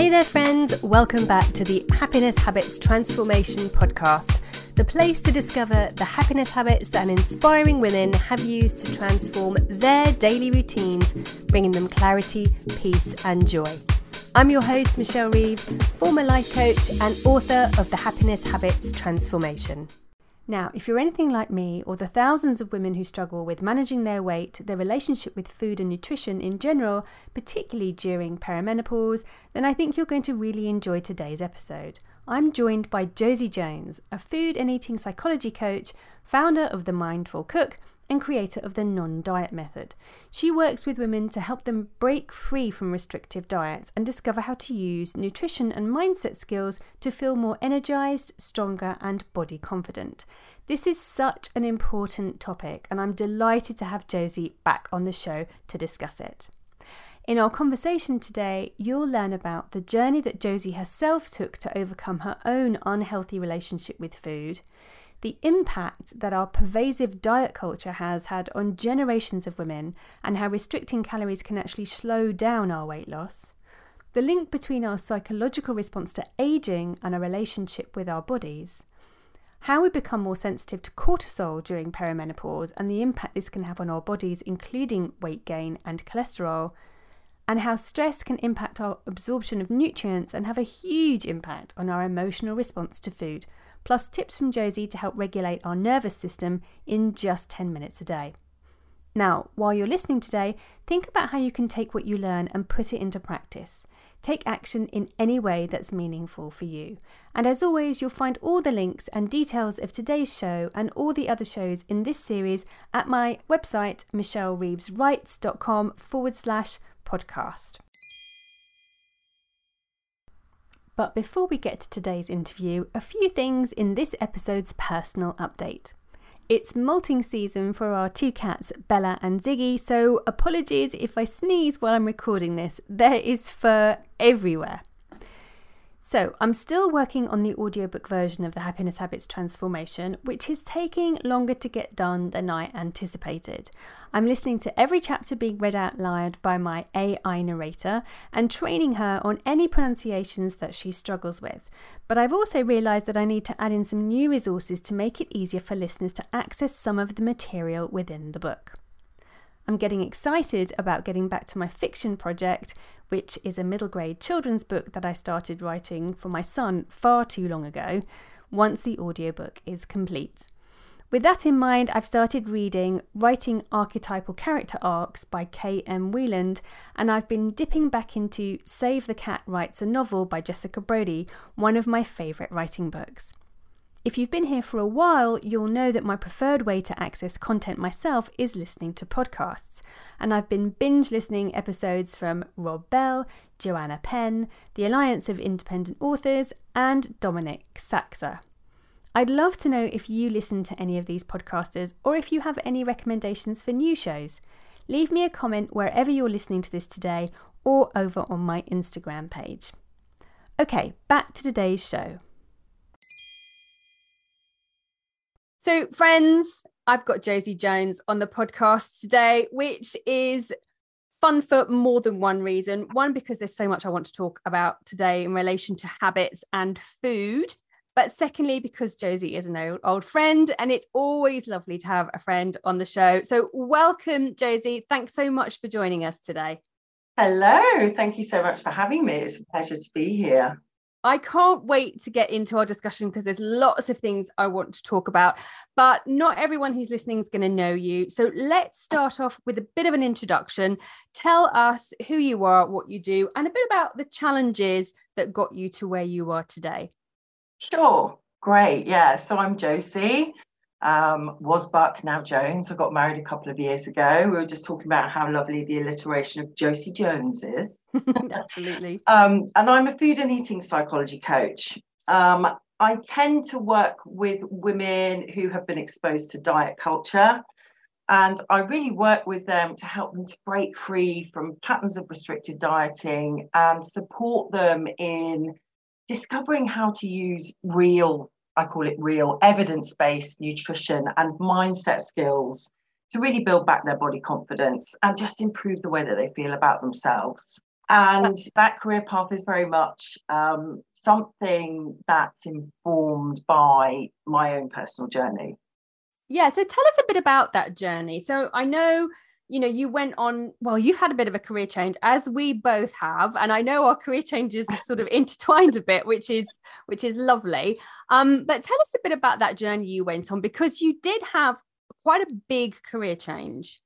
Hey there, friends. Welcome back to the Happiness Habits Transformation Podcast, the place to discover the happiness habits that inspiring women have used to transform their daily routines, bringing them clarity, peace, and joy. I'm your host, Michelle Reeves, former life coach and author of The Happiness Habits Transformation. Now, if you're anything like me, or the thousands of women who struggle with managing their weight, their relationship with food and nutrition in general, particularly during perimenopause, then I think you're going to really enjoy today's episode. I'm joined by Josie Jones, a food and eating psychology coach, founder of The Mindful Cook, and creator of the non diet method. She works with women to help them break free from restrictive diets and discover how to use nutrition and mindset skills to feel more energized, stronger, and body confident. This is such an important topic, and I'm delighted to have Josie back on the show to discuss it. In our conversation today, you'll learn about the journey that Josie herself took to overcome her own unhealthy relationship with food the impact that our pervasive diet culture has had on generations of women and how restricting calories can actually slow down our weight loss, the link between our psychological response to aging and our relationship with our bodies, how we become more sensitive to cortisol during perimenopause and the impact this can have on our bodies, including weight gain and cholesterol, and how stress can impact our absorption of nutrients and have a huge impact on our emotional response to food plus tips from Josie to help regulate our nervous system in just 10 minutes a day. Now, while you're listening today, think about how you can take what you learn and put it into practice. Take action in any way that's meaningful for you. And as always, you'll find all the links and details of today's show and all the other shows in this series at my website, michellereeveswrites.com forward slash podcast. But before we get to today's interview, a few things in this episode's personal update. It's molting season for our two cats, Bella and Ziggy, so apologies if I sneeze while I'm recording this. There is fur everywhere. So, I'm still working on the audiobook version of the Happiness Habits Transformation, which is taking longer to get done than I anticipated. I'm listening to every chapter being read out loud by my AI narrator and training her on any pronunciations that she struggles with. But I've also realised that I need to add in some new resources to make it easier for listeners to access some of the material within the book. I'm getting excited about getting back to my fiction project, which is a middle grade children's book that I started writing for my son far too long ago, once the audiobook is complete. With that in mind, I've started reading Writing Archetypal Character Arcs by K.M. Weiland, and I've been dipping back into Save the Cat Writes a Novel by Jessica Brody, one of my favourite writing books. If you've been here for a while, you'll know that my preferred way to access content myself is listening to podcasts. And I've been binge listening episodes from Rob Bell, Joanna Penn, the Alliance of Independent Authors, and Dominic Saxa. I'd love to know if you listen to any of these podcasters or if you have any recommendations for new shows. Leave me a comment wherever you're listening to this today or over on my Instagram page. Okay, back to today's show. So, friends, I've got Josie Jones on the podcast today, which is fun for more than one reason. One, because there's so much I want to talk about today in relation to habits and food. But secondly, because Josie is an old, old friend and it's always lovely to have a friend on the show. So, welcome, Josie. Thanks so much for joining us today. Hello. Thank you so much for having me. It's a pleasure to be here. I can't wait to get into our discussion because there's lots of things I want to talk about, but not everyone who's listening is going to know you. So let's start off with a bit of an introduction. Tell us who you are, what you do, and a bit about the challenges that got you to where you are today. Sure. Great. Yeah. So I'm Josie um, was Buck, now Jones. I got married a couple of years ago. We were just talking about how lovely the alliteration of Josie Jones is. Absolutely. um, and I'm a food and eating psychology coach. Um, I tend to work with women who have been exposed to diet culture. And I really work with them to help them to break free from patterns of restricted dieting and support them in discovering how to use real I call it real evidence based nutrition and mindset skills to really build back their body confidence and just improve the way that they feel about themselves. And that career path is very much um, something that's informed by my own personal journey. Yeah. So tell us a bit about that journey. So I know you know you went on well you've had a bit of a career change as we both have and i know our career changes are sort of intertwined a bit which is which is lovely. Um but tell us a bit about that journey you went on because you did have quite a big career change.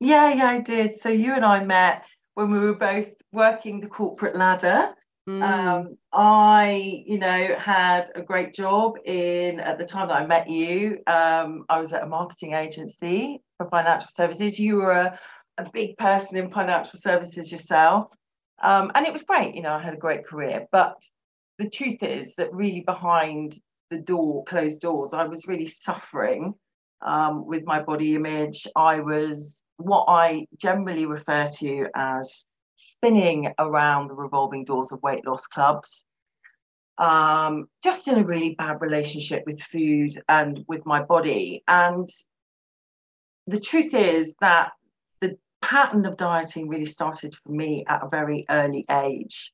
Yeah yeah i did. So you and i met when we were both working the corporate ladder Mm. Um, I, you know, had a great job in at the time that I met you. Um, I was at a marketing agency for financial services. You were a, a big person in financial services yourself. Um, and it was great, you know, I had a great career. But the truth is that really behind the door, closed doors, I was really suffering um, with my body image. I was what I generally refer to as spinning around the revolving doors of weight loss clubs. Um, just in a really bad relationship with food and with my body. And the truth is that the pattern of dieting really started for me at a very early age.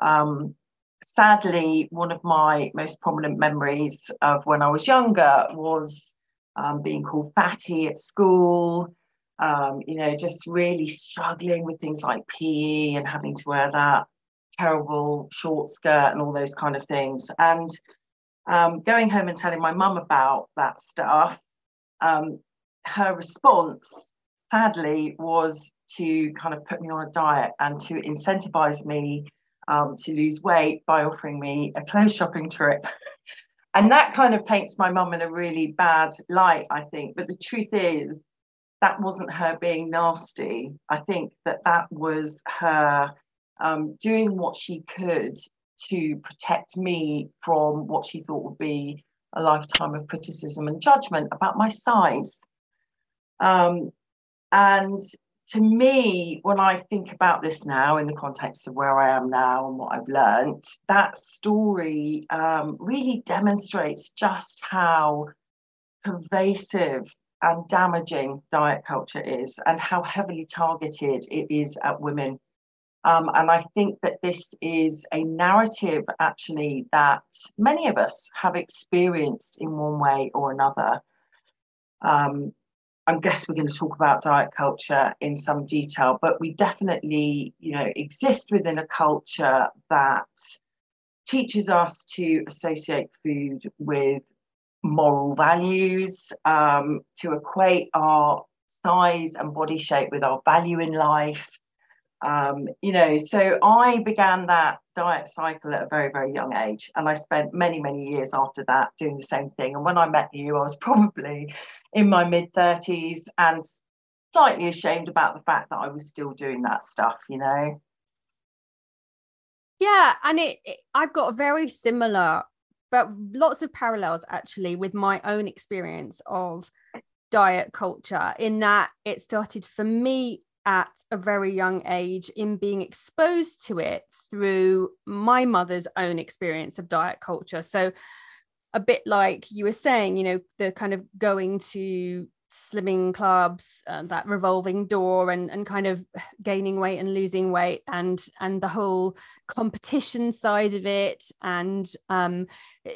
Um, sadly, one of my most prominent memories of when I was younger was um, being called fatty at school, um, you know, just really struggling with things like PE and having to wear that terrible short skirt and all those kind of things. And um, going home and telling my mum about that stuff, um, her response, sadly, was to kind of put me on a diet and to incentivize me um, to lose weight by offering me a clothes shopping trip. and that kind of paints my mum in a really bad light, I think. But the truth is, that wasn't her being nasty. I think that that was her um, doing what she could to protect me from what she thought would be a lifetime of criticism and judgment about my size. Um, and to me, when I think about this now in the context of where I am now and what I've learned, that story um, really demonstrates just how pervasive and damaging diet culture is and how heavily targeted it is at women. Um, and I think that this is a narrative actually that many of us have experienced in one way or another. Um, I guess we're going to talk about diet culture in some detail, but we definitely, you know, exist within a culture that teaches us to associate food with moral values, um, to equate our size and body shape with our value in life. Um, you know, so I began that diet cycle at a very, very young age. And I spent many, many years after that doing the same thing. And when I met you, I was probably in my mid 30s and slightly ashamed about the fact that I was still doing that stuff, you know. Yeah, and it, it I've got a very similar but lots of parallels actually with my own experience of diet culture in that it started for me at a very young age in being exposed to it through my mother's own experience of diet culture. So a bit like you were saying you know the kind of going to slimming clubs uh, that revolving door and and kind of gaining weight and losing weight and and the whole competition side of it and um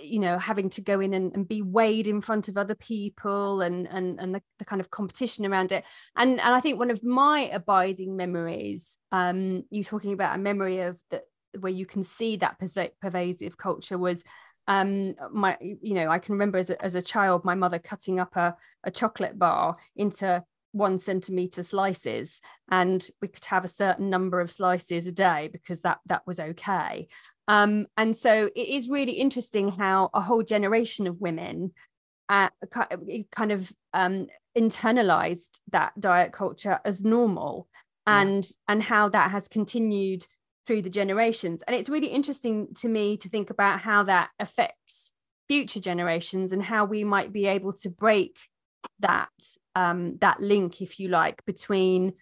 you know having to go in and, and be weighed in front of other people and and and the, the kind of competition around it. And and i think one of my abiding memories um you talking about a memory of that where you can see that pervasive culture was um my you know i can remember as a, as a child my mother cutting up a, a chocolate bar into one centimeter slices and we could have a certain number of slices a day because that that was okay um and so it is really interesting how a whole generation of women uh, kind of um internalized that diet culture as normal and yeah. and how that has continued through the generations. And it's really interesting to me to think about how that affects future generations and how we might be able to break that um, that link, if you like, between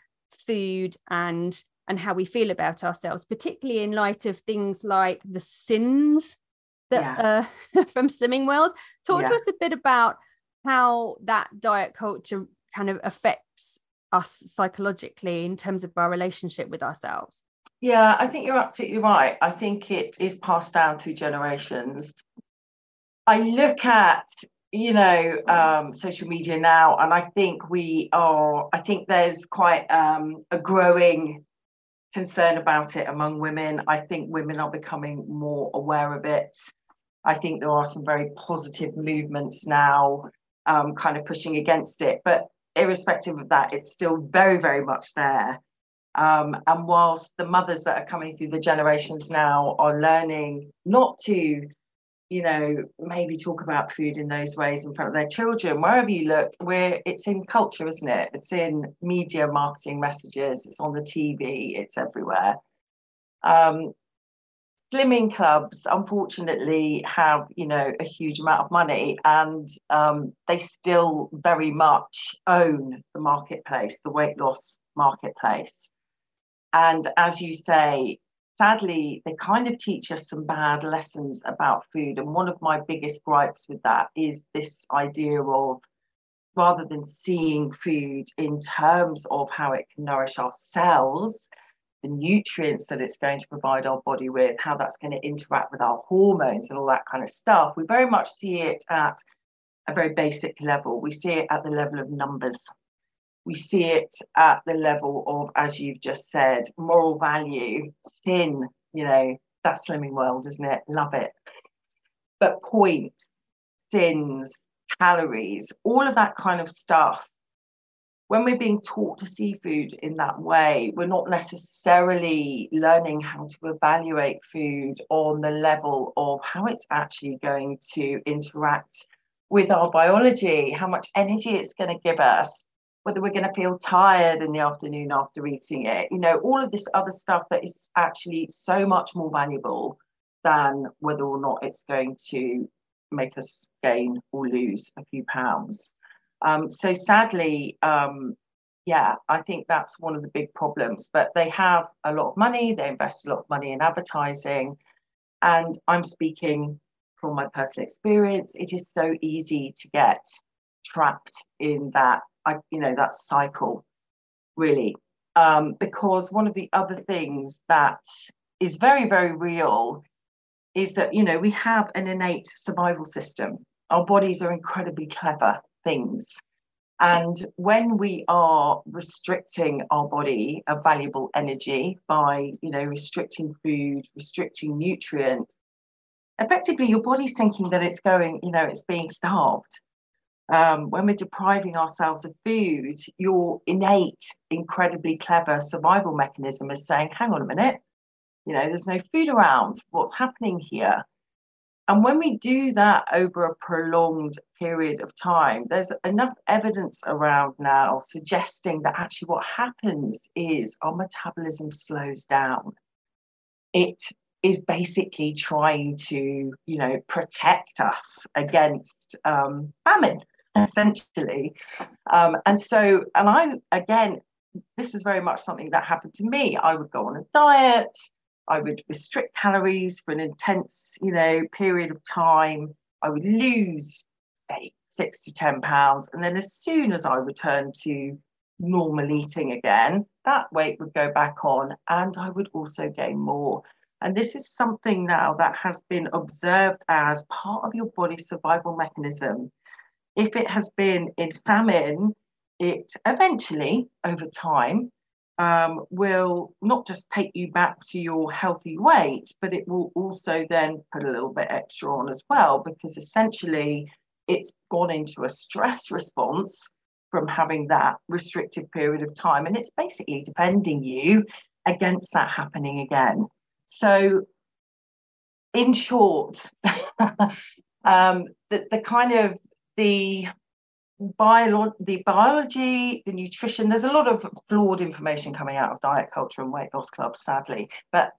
food and and how we feel about ourselves, particularly in light of things like the sins that yeah. from Slimming World. Talk yeah. to us a bit about how that diet culture kind of affects us psychologically in terms of our relationship with ourselves. Yeah, I think you're absolutely right. I think it is passed down through generations. I look at, you know, um, social media now, and I think we are, I think there's quite um, a growing concern about it among women. I think women are becoming more aware of it. I think there are some very positive movements now, um, kind of pushing against it. But irrespective of that, it's still very, very much there. Um, and whilst the mothers that are coming through the generations now are learning not to, you know, maybe talk about food in those ways in front of their children, wherever you look, where it's in culture, isn't it? It's in media marketing messages, it's on the TV, it's everywhere. Um, slimming clubs unfortunately have you know a huge amount of money and um, they still very much own the marketplace the weight loss marketplace and as you say sadly they kind of teach us some bad lessons about food and one of my biggest gripes with that is this idea of rather than seeing food in terms of how it can nourish our cells the nutrients that it's going to provide our body with, how that's going to interact with our hormones and all that kind of stuff. We very much see it at a very basic level. We see it at the level of numbers. We see it at the level of, as you've just said, moral value, sin, you know, that slimming world, isn't it? Love it. But points, sins, calories, all of that kind of stuff when we're being taught to see food in that way, we're not necessarily learning how to evaluate food on the level of how it's actually going to interact with our biology, how much energy it's going to give us, whether we're going to feel tired in the afternoon after eating it. You know, all of this other stuff that is actually so much more valuable than whether or not it's going to make us gain or lose a few pounds. Um, so sadly, um, yeah, I think that's one of the big problems. But they have a lot of money, they invest a lot of money in advertising. And I'm speaking from my personal experience, it is so easy to get trapped in that, you know, that cycle, really. Um, because one of the other things that is very, very real is that, you know, we have an innate survival system. Our bodies are incredibly clever things. And when we are restricting our body of valuable energy by, you know, restricting food, restricting nutrients, effectively your body's thinking that it's going, you know, it's being starved. Um, when we're depriving ourselves of food, your innate, incredibly clever survival mechanism is saying, hang on a minute, you know, there's no food around. What's happening here? And when we do that over a prolonged period of time, there's enough evidence around now suggesting that actually what happens is our metabolism slows down. It is basically trying to, you know, protect us against um, famine, essentially. Um, and so, and I, again, this was very much something that happened to me. I would go on a diet. I would restrict calories for an intense, you know, period of time. I would lose eight, six to 10 pounds. And then as soon as I returned to normal eating again, that weight would go back on and I would also gain more. And this is something now that has been observed as part of your body's survival mechanism. If it has been in famine, it eventually, over time, um, will not just take you back to your healthy weight, but it will also then put a little bit extra on as well, because essentially it's gone into a stress response from having that restricted period of time. And it's basically defending you against that happening again. So, in short, um, the, the kind of the bio- the biology, the nutrition, there's a lot of flawed information coming out of diet culture and weight loss clubs, sadly. But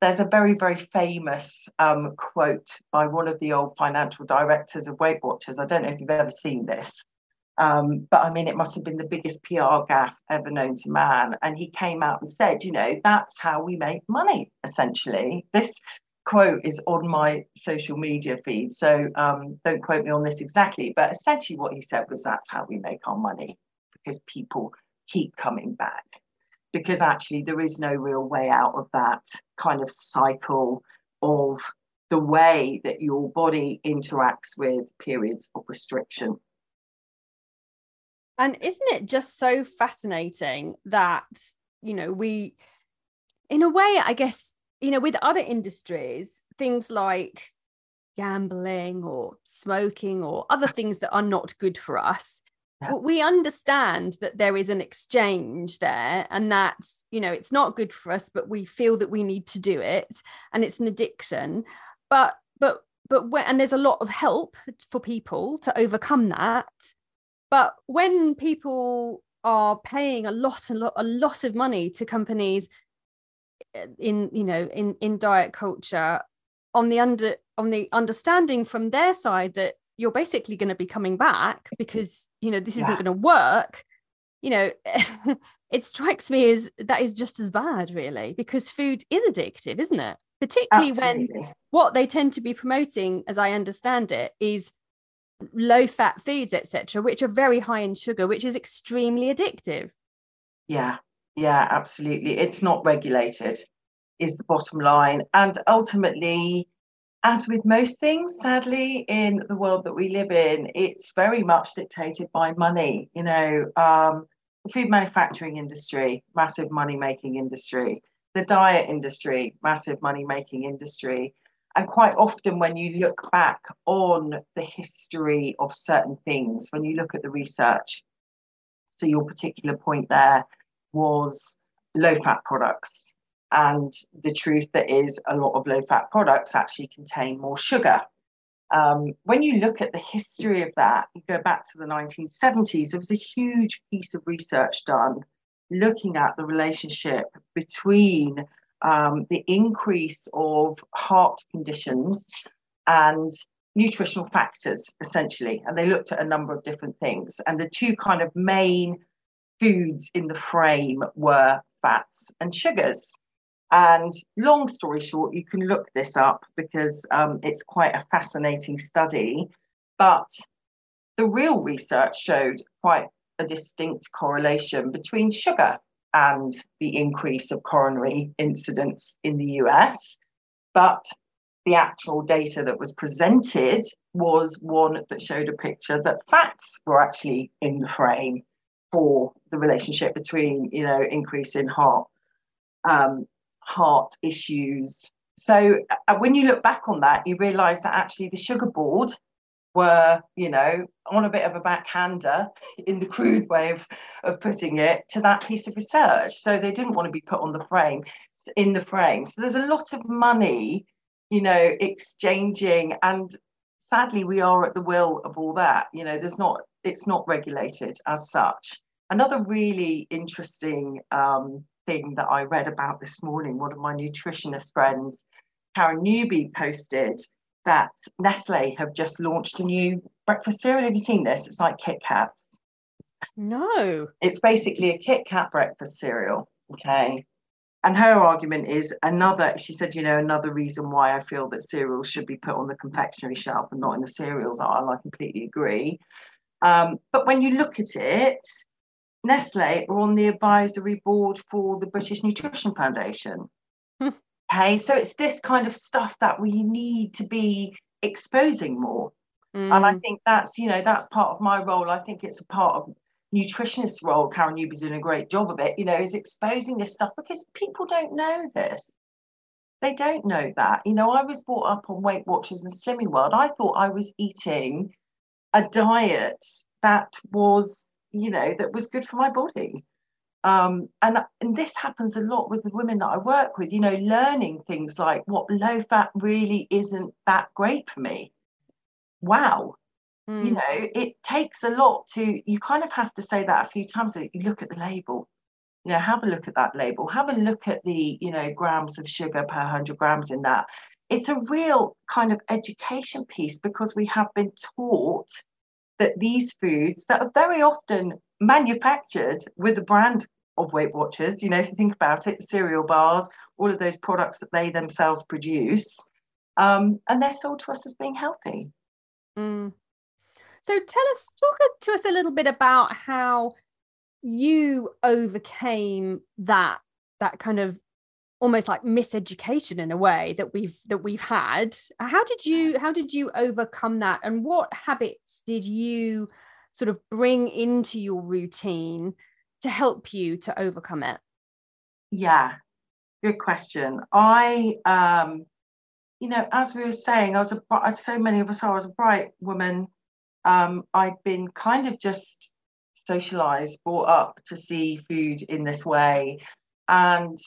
there's a very, very famous um, quote by one of the old financial directors of Weight Watchers. I don't know if you've ever seen this, um, but I mean, it must have been the biggest PR gaffe ever known to man. And he came out and said, you know, that's how we make money, essentially. This quote is on my social media feed. So um, don't quote me on this exactly, but essentially what he said was that's how we make our money because people keep coming back because actually there is no real way out of that kind of cycle of the way that your body interacts with periods of restriction. And isn't it just so fascinating that, you know, we, in a way, I guess, you know, with other industries, things like gambling or smoking or other things that are not good for us, we understand that there is an exchange there and that, you know, it's not good for us, but we feel that we need to do it and it's an addiction. But, but, but when, and there's a lot of help for people to overcome that but when people are paying a lot, a lot, a lot of money to companies in, you know, in in diet culture, on the under on the understanding from their side that you're basically going to be coming back because you know this yeah. isn't going to work you know it strikes me as that is just as bad really because food is addictive isn't it particularly Absolutely. when what they tend to be promoting as i understand it is low fat foods etc which are very high in sugar which is extremely addictive yeah yeah absolutely. It's not regulated is the bottom line. And ultimately as with most things sadly in the world that we live in it's very much dictated by money you know um, the food manufacturing industry massive money making industry the diet industry massive money making industry. And quite often when you look back on the history of certain things when you look at the research so your particular point there was low fat products and the truth that is a lot of low fat products actually contain more sugar um, when you look at the history of that you go back to the 1970s there was a huge piece of research done looking at the relationship between um, the increase of heart conditions and nutritional factors, essentially. And they looked at a number of different things. And the two kind of main foods in the frame were fats and sugars. And long story short, you can look this up because um, it's quite a fascinating study. But the real research showed quite a distinct correlation between sugar and the increase of coronary incidents in the US. But the actual data that was presented was one that showed a picture that fats were actually in the frame for the relationship between, you know, increase in heart um, heart issues. So uh, when you look back on that, you realise that actually the sugar board were, you know, on a bit of a backhander in the crude way of, of putting it to that piece of research. So they didn't want to be put on the frame, in the frame. So there's a lot of money, you know, exchanging. And sadly, we are at the will of all that. You know, there's not, it's not regulated as such. Another really interesting um, thing that I read about this morning, one of my nutritionist friends, Karen Newby, posted that Nestle have just launched a new breakfast cereal. Have you seen this? It's like Kit Kats. No. It's basically a Kit Kat breakfast cereal. Okay. And her argument is another, she said, you know, another reason why I feel that cereals should be put on the confectionery shelf and not in the cereals aisle. I completely agree. Um, but when you look at it, Nestle are on the advisory board for the British Nutrition Foundation. Okay, so it's this kind of stuff that we need to be exposing more. Mm. And I mm. think that's, you know, that's part of my role. I think it's a part of nutritionist role. Karen Newby's doing a great job of it, you know, is exposing this stuff because people don't know this. They don't know that. You know, I was brought up on Weight Watchers and Slimming World. I thought I was eating a diet that was, you know, that was good for my body. Um, and, and this happens a lot with the women that I work with, you know, learning things like what low fat really isn't that great for me. Wow. Mm. You know, it takes a lot to, you kind of have to say that a few times. that You look at the label, you know, have a look at that label, have a look at the, you know, grams of sugar per 100 grams in that. It's a real kind of education piece because we have been taught that these foods that are very often manufactured with the brand of Weight Watchers. You know, if you think about it, cereal bars, all of those products that they themselves produce, um, and they're sold to us as being healthy. Mm. So tell us, talk to us a little bit about how you overcame that that kind of almost like miseducation in a way that we've that we've had. How did you how did you overcome that and what habits did you sort of bring into your routine to help you to overcome it? Yeah good question. I um you know as we were saying i was a so many of us i was a bright woman. Um i'd been kind of just socialized brought up to see food in this way. And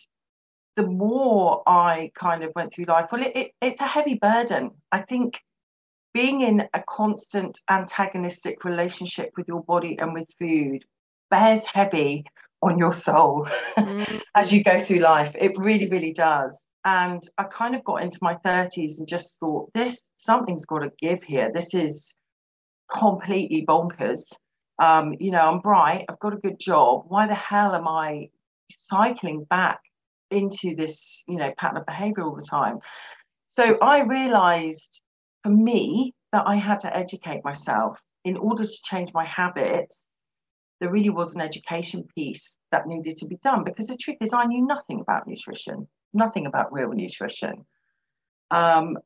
the more I kind of went through life, well, it, it, it's a heavy burden. I think being in a constant antagonistic relationship with your body and with food bears heavy on your soul mm. as you go through life. It really, really does. And I kind of got into my 30s and just thought, this something's got to give here. This is completely bonkers. Um, you know, I'm bright, I've got a good job. Why the hell am I cycling back into this, you know, pattern of behavior all the time. So I realized for me that I had to educate myself in order to change my habits. There really was an education piece that needed to be done because the truth is, I knew nothing about nutrition, nothing about real nutrition. Um,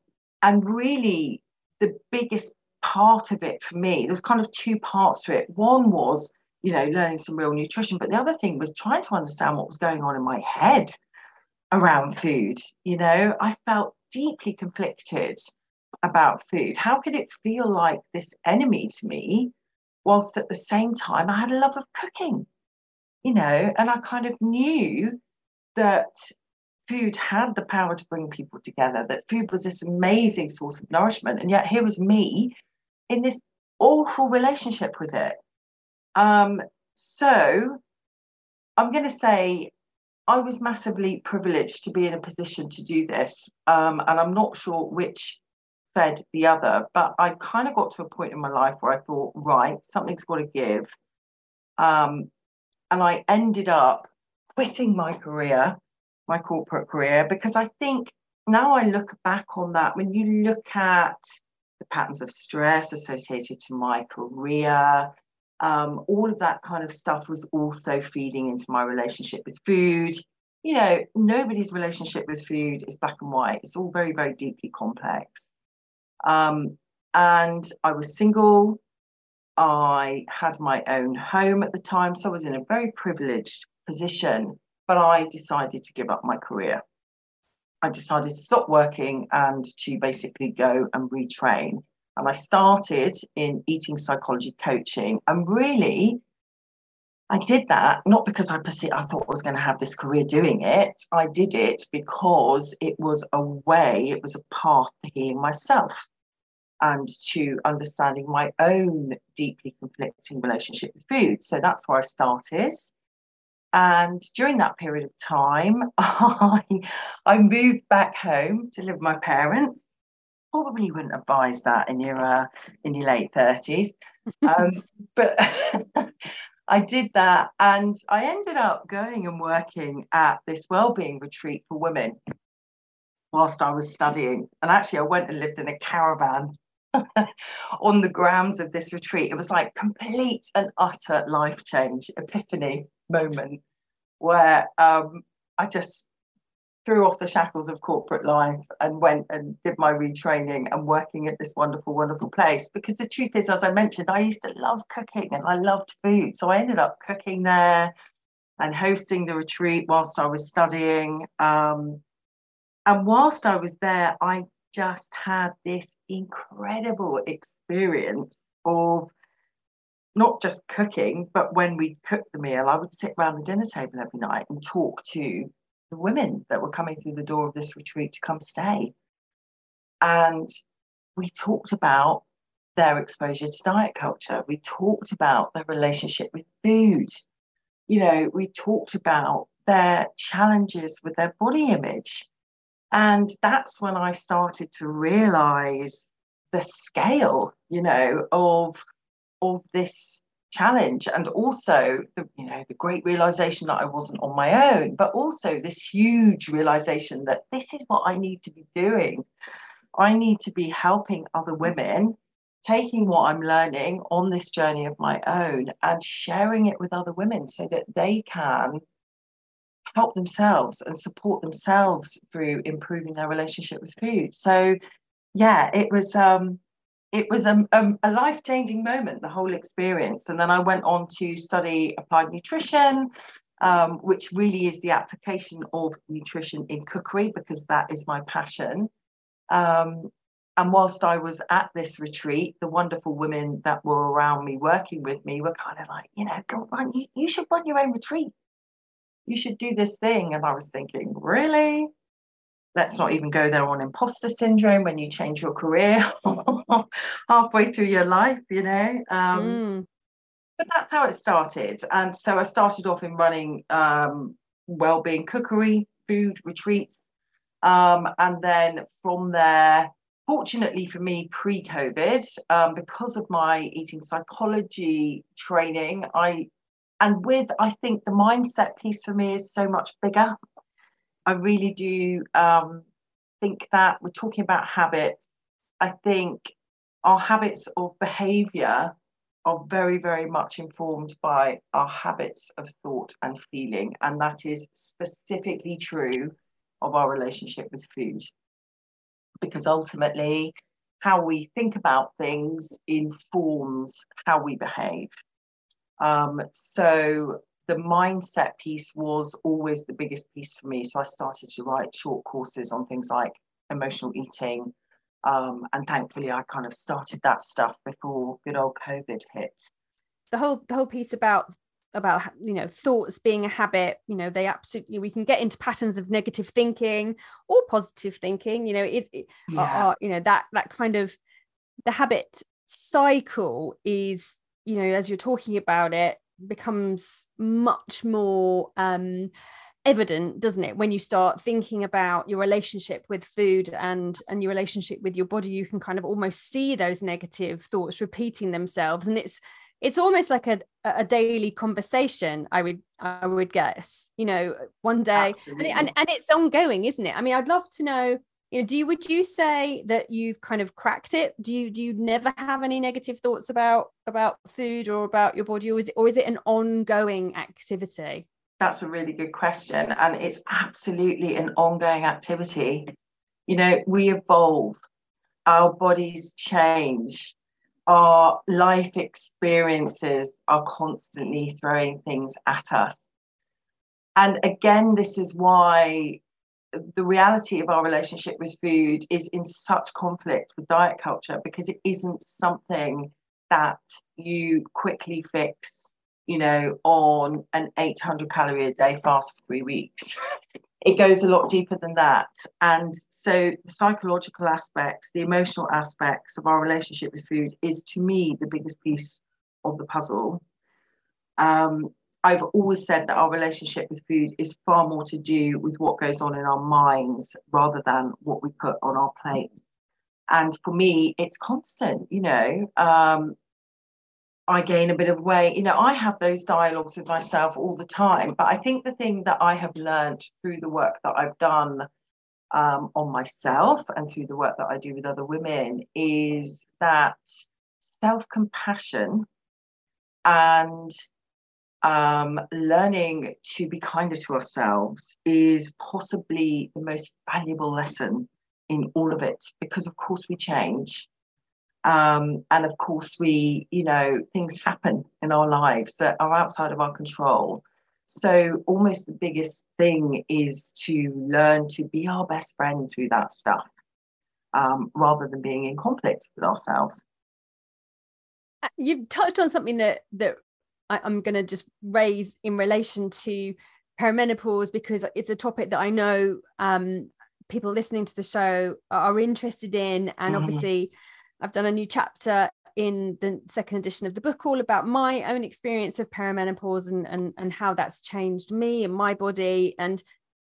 and really, the biggest part of it for me, there's kind of two parts to it. One was, you know, learning some real nutrition, but the other thing was trying to understand what was going on in my head around food. You know, I felt deeply conflicted about food. How could it feel like this enemy to me, whilst at the same time I had a love of cooking? You know, and I kind of knew that food had the power to bring people together, that food was this amazing source of nourishment. And yet here was me in this awful relationship with it. Um, so I'm going to say I was massively privileged to be in a position to do this. Um, and I'm not sure which fed the other, but I kind of got to a point in my life where I thought, right, something's got to give. Um, and I ended up quitting my career, my corporate career, because I think now I look back on that, when you look at the patterns of stress associated to my career, um, all of that kind of stuff was also feeding into my relationship with food. You know, nobody's relationship with food is black and white. It's all very, very deeply complex. Um, and I was single. I had my own home at the time, so I was in a very privileged position. But I decided to give up my career. I decided to stop working and to basically go and retrain and I started in eating psychology coaching. And really, I did that not because I perceived, I thought I was going to have this career doing it. I did it because it was a way, it was a path to healing myself and to understanding my own deeply conflicting relationship with food. So that's where I started. And during that period of time, I, I moved back home to live with my parents probably wouldn't advise that in your uh, in your late 30s um, but I did that and I ended up going and working at this well-being retreat for women whilst I was studying. And actually I went and lived in a caravan on the grounds of this retreat. It was like complete and utter life change epiphany moment where um, I just threw off the shackles of corporate life and went and did my retraining and working at this wonderful, wonderful place. Because the truth is, as I mentioned, I used to love cooking and I loved food. So I ended up cooking there and hosting the retreat whilst I was studying. Um, and whilst I was there, I just had this incredible experience of not just cooking, but when we cooked the meal, I would sit around the dinner table every night and talk to the women that were coming through the door of this retreat to come stay. And we talked about their exposure to diet culture. We talked about their relationship with food. You know, we talked about their challenges with their body image. And that's when I started to realize the scale, you know, of, of this challenge and also the you know the great realization that I wasn't on my own but also this huge realization that this is what I need to be doing I need to be helping other women taking what I'm learning on this journey of my own and sharing it with other women so that they can help themselves and support themselves through improving their relationship with food. So, yeah, it was um, it was a, a, a life changing moment, the whole experience. And then I went on to study applied nutrition, um, which really is the application of nutrition in cookery because that is my passion. Um, and whilst I was at this retreat, the wonderful women that were around me working with me were kind of like, you know, go run, you, you should run your own retreat. You should do this thing. And I was thinking, really? Let's not even go there on imposter syndrome when you change your career halfway through your life, you know. Um, mm. But that's how it started. And so I started off in running um, well-being cookery, food retreats. Um, and then from there, fortunately for me, pre COVID, um, because of my eating psychology training, I and with I think the mindset piece for me is so much bigger. I really do um, think that we're talking about habits. I think our habits of behavior are very, very much informed by our habits of thought and feeling. And that is specifically true of our relationship with food because ultimately how we think about things informs how we behave. Um, so the mindset piece was always the biggest piece for me. So I started to write short courses on things like emotional eating. Um, and thankfully, I kind of started that stuff before good old COVID hit. The whole the whole piece about about you know thoughts being a habit you know they absolutely we can get into patterns of negative thinking or positive thinking you know is it, yeah. are, you know that that kind of the habit cycle is you know as you're talking about it becomes much more um evident doesn't it? When you start thinking about your relationship with food and and your relationship with your body you can kind of almost see those negative thoughts repeating themselves. And it's it's almost like a, a daily conversation i would i would guess you know one day. And, and, and it's ongoing isn't it? I mean i'd love to know you know do you would you say that you've kind of cracked it? Do you do you never have any negative thoughts about about food or about your body or is it or is it an ongoing activity? That's a really good question and it's absolutely an ongoing activity. You know we evolve our bodies change our life experiences are constantly throwing things at us. And again, this is why the reality of our relationship with food is in such conflict with diet culture because it isn't something that you quickly fix, you know, on an 800 calorie a day fast for three weeks. it goes a lot deeper than that. And so the psychological aspects, the emotional aspects of our relationship with food is to me the biggest piece of the puzzle. Um, I've always said that our relationship with food is far more to do with what goes on in our minds rather than what we put on our plates. And for me, it's constant, you know. Um, I gain a bit of weight. You know, I have those dialogues with myself all the time. But I think the thing that I have learned through the work that I've done um, on myself and through the work that I do with other women is that self compassion and um, learning to be kinder to ourselves is possibly the most valuable lesson in all of it because, of course, we change um, and of course, we, you know, things happen in our lives that are outside of our control. So, almost the biggest thing is to learn to be our best friend through that stuff um, rather than being in conflict with ourselves. Uh, you've touched on something that, that I, I'm going to just raise in relation to perimenopause because it's a topic that I know um, people listening to the show are interested in. And mm-hmm. obviously, I've done a new chapter in the second edition of the book all about my own experience of perimenopause and and, and how that's changed me and my body and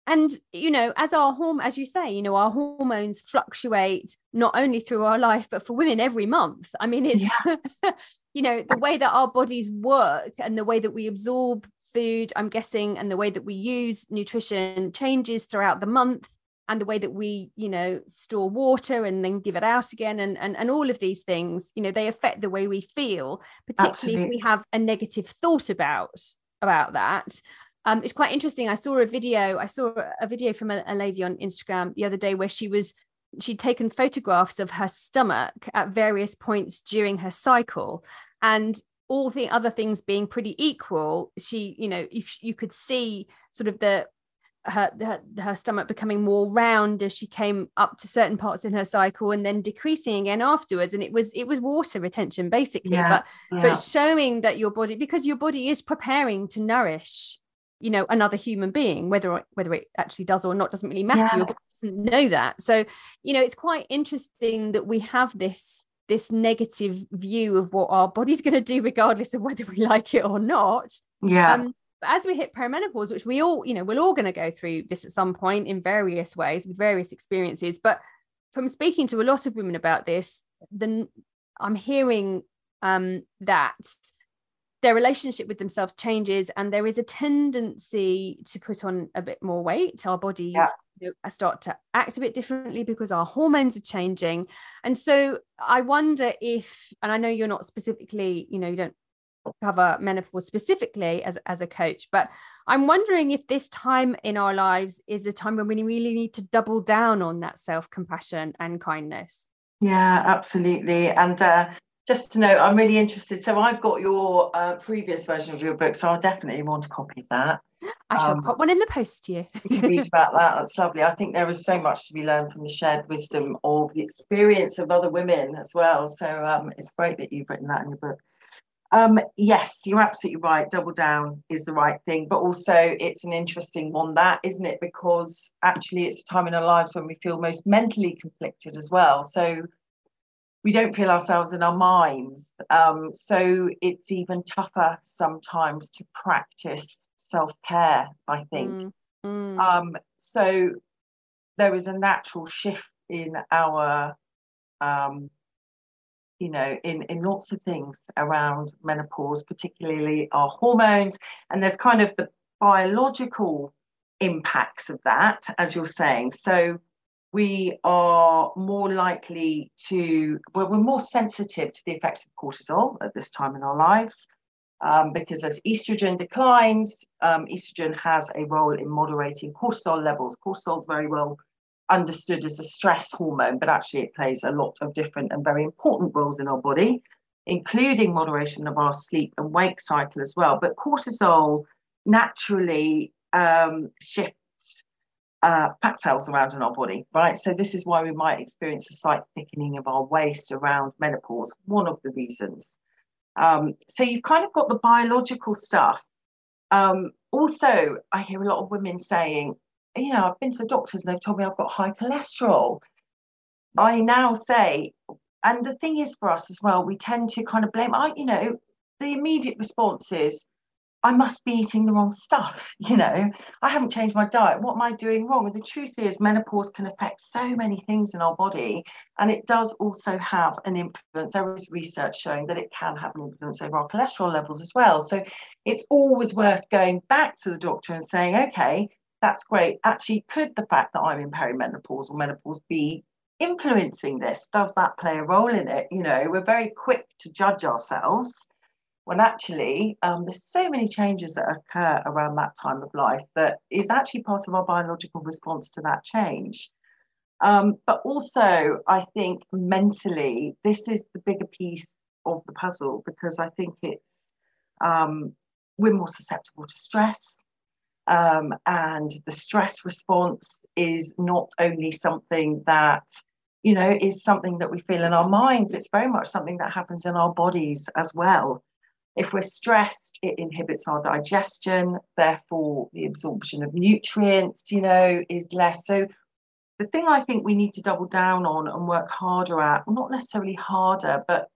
and you know as our horm as you say you know our hormones fluctuate not only through our life but for women every month i mean it's yeah. you know the way that our bodies work and the way that we absorb food i'm guessing and the way that we use nutrition changes throughout the month and the way that we you know store water and then give it out again and and, and all of these things you know they affect the way we feel particularly Absolutely. if we have a negative thought about about that um, it's quite interesting i saw a video i saw a video from a, a lady on instagram the other day where she was she'd taken photographs of her stomach at various points during her cycle and all the other things being pretty equal she you know you, you could see sort of the her, her, her stomach becoming more round as she came up to certain parts in her cycle and then decreasing again afterwards and it was it was water retention basically yeah, but yeah. but showing that your body because your body is preparing to nourish you know another human being whether whether it actually does or not doesn't really matter yeah. your doesn't know that so you know it's quite interesting that we have this this negative view of what our body's going to do regardless of whether we like it or not yeah um, but as we hit perimenopause, which we all, you know, we're all going to go through this at some point in various ways with various experiences. But from speaking to a lot of women about this, then I'm hearing um, that their relationship with themselves changes and there is a tendency to put on a bit more weight. Our bodies yeah. you know, start to act a bit differently because our hormones are changing. And so I wonder if, and I know you're not specifically, you know, you don't cover menopause specifically as, as a coach but i'm wondering if this time in our lives is a time when we really need to double down on that self-compassion and kindness yeah absolutely and uh, just to know i'm really interested so i've got your uh, previous version of your book so i'll definitely want to copy that I shall um, put one in the post to you. to read about that. That's lovely. I think there is so much to be learned from the shared wisdom of the experience of other women as well. So um, it's great that you've written that in your book. Um, yes, you're absolutely right. Double down is the right thing, but also it's an interesting one, that isn't it? Because actually, it's a time in our lives when we feel most mentally conflicted as well. So we don't feel ourselves in our minds. Um, so it's even tougher sometimes to practice self care, I think. Mm, mm. Um, so there is a natural shift in our um, you know, in, in lots of things around menopause, particularly our hormones. And there's kind of the biological impacts of that, as you're saying. So we are more likely to, well, we're more sensitive to the effects of cortisol at this time in our lives. Um, because as estrogen declines, um, estrogen has a role in moderating cortisol levels. Cortisol is very well understood as a stress hormone, but actually it plays a lot of different and very important roles in our body, including moderation of our sleep and wake cycle as well. But cortisol naturally um, shifts uh, fat cells around in our body, right? So this is why we might experience a slight thickening of our waist around menopause, one of the reasons. Um, so you've kind of got the biological stuff. Um, also, I hear a lot of women saying, you know, I've been to the doctors and they've told me I've got high cholesterol. I now say, and the thing is for us as well, we tend to kind of blame, I, you know, the immediate response is, I must be eating the wrong stuff. You know, I haven't changed my diet. What am I doing wrong? And the truth is, menopause can affect so many things in our body. And it does also have an influence. There is research showing that it can have an influence over our cholesterol levels as well. So it's always worth going back to the doctor and saying, okay, that's great. Actually, could the fact that I'm in perimenopause or menopause be influencing this? Does that play a role in it? You know, we're very quick to judge ourselves when actually um, there's so many changes that occur around that time of life that is actually part of our biological response to that change. Um, but also, I think mentally, this is the bigger piece of the puzzle because I think it's um, we're more susceptible to stress. Um, and the stress response is not only something that, you know, is something that we feel in our minds, it's very much something that happens in our bodies as well. If we're stressed, it inhibits our digestion, therefore, the absorption of nutrients, you know, is less. So, the thing I think we need to double down on and work harder at, well, not necessarily harder, but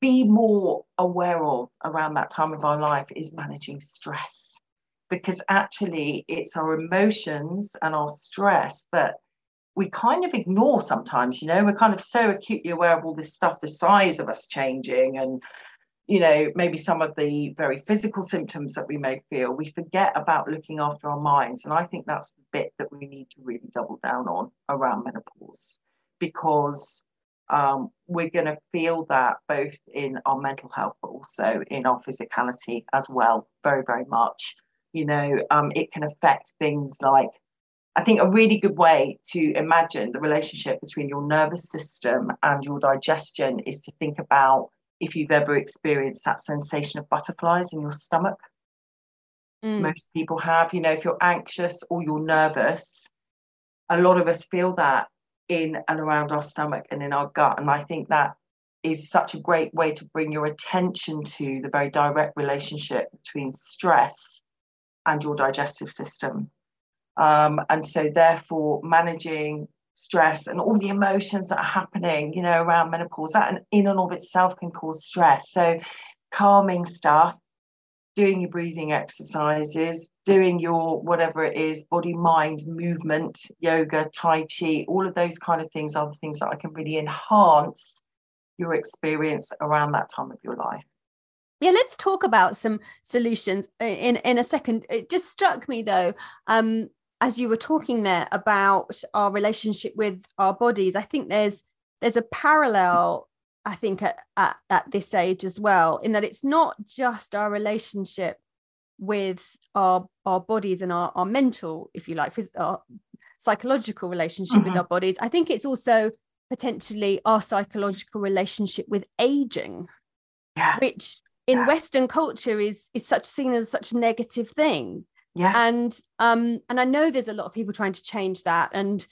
be more aware of around that time of our life is managing stress because actually it's our emotions and our stress that we kind of ignore sometimes you know we're kind of so acutely aware of all this stuff the size of us changing and you know, maybe some of the very physical symptoms that we may feel, we forget about looking after our minds. And I think that's the bit that we need to really double down on around menopause because um, we're going to feel that both in our mental health, but also in our physicality as well, very, very much. You know, um, it can affect things like, I think a really good way to imagine the relationship between your nervous system and your digestion is to think about if you've ever experienced that sensation of butterflies in your stomach. Mm. Most people have, you know, if you're anxious or you're nervous, a lot of us feel that in and around our stomach and in our gut. And I think that is such a great way to bring your attention to the very direct relationship between stress and your digestive system. Um, and so, therefore, managing stress and all the emotions that are happening, you know, around menopause, that in and of itself can cause stress. So, calming stuff, doing your breathing exercises, doing your whatever it is, body mind movement, yoga, Tai Chi, all of those kind of things are the things that I can really enhance your experience around that time of your life. Yeah, let's talk about some solutions in in a second. It just struck me though, um, as you were talking there about our relationship with our bodies i think there's there's a parallel i think at, at, at this age as well in that it's not just our relationship with our our bodies and our, our mental if you like our psychological relationship mm-hmm. with our bodies i think it's also potentially our psychological relationship with aging yeah. which in yeah. western culture is is such seen as such a negative thing yeah. And um and i know there's a lot of people trying to change that. And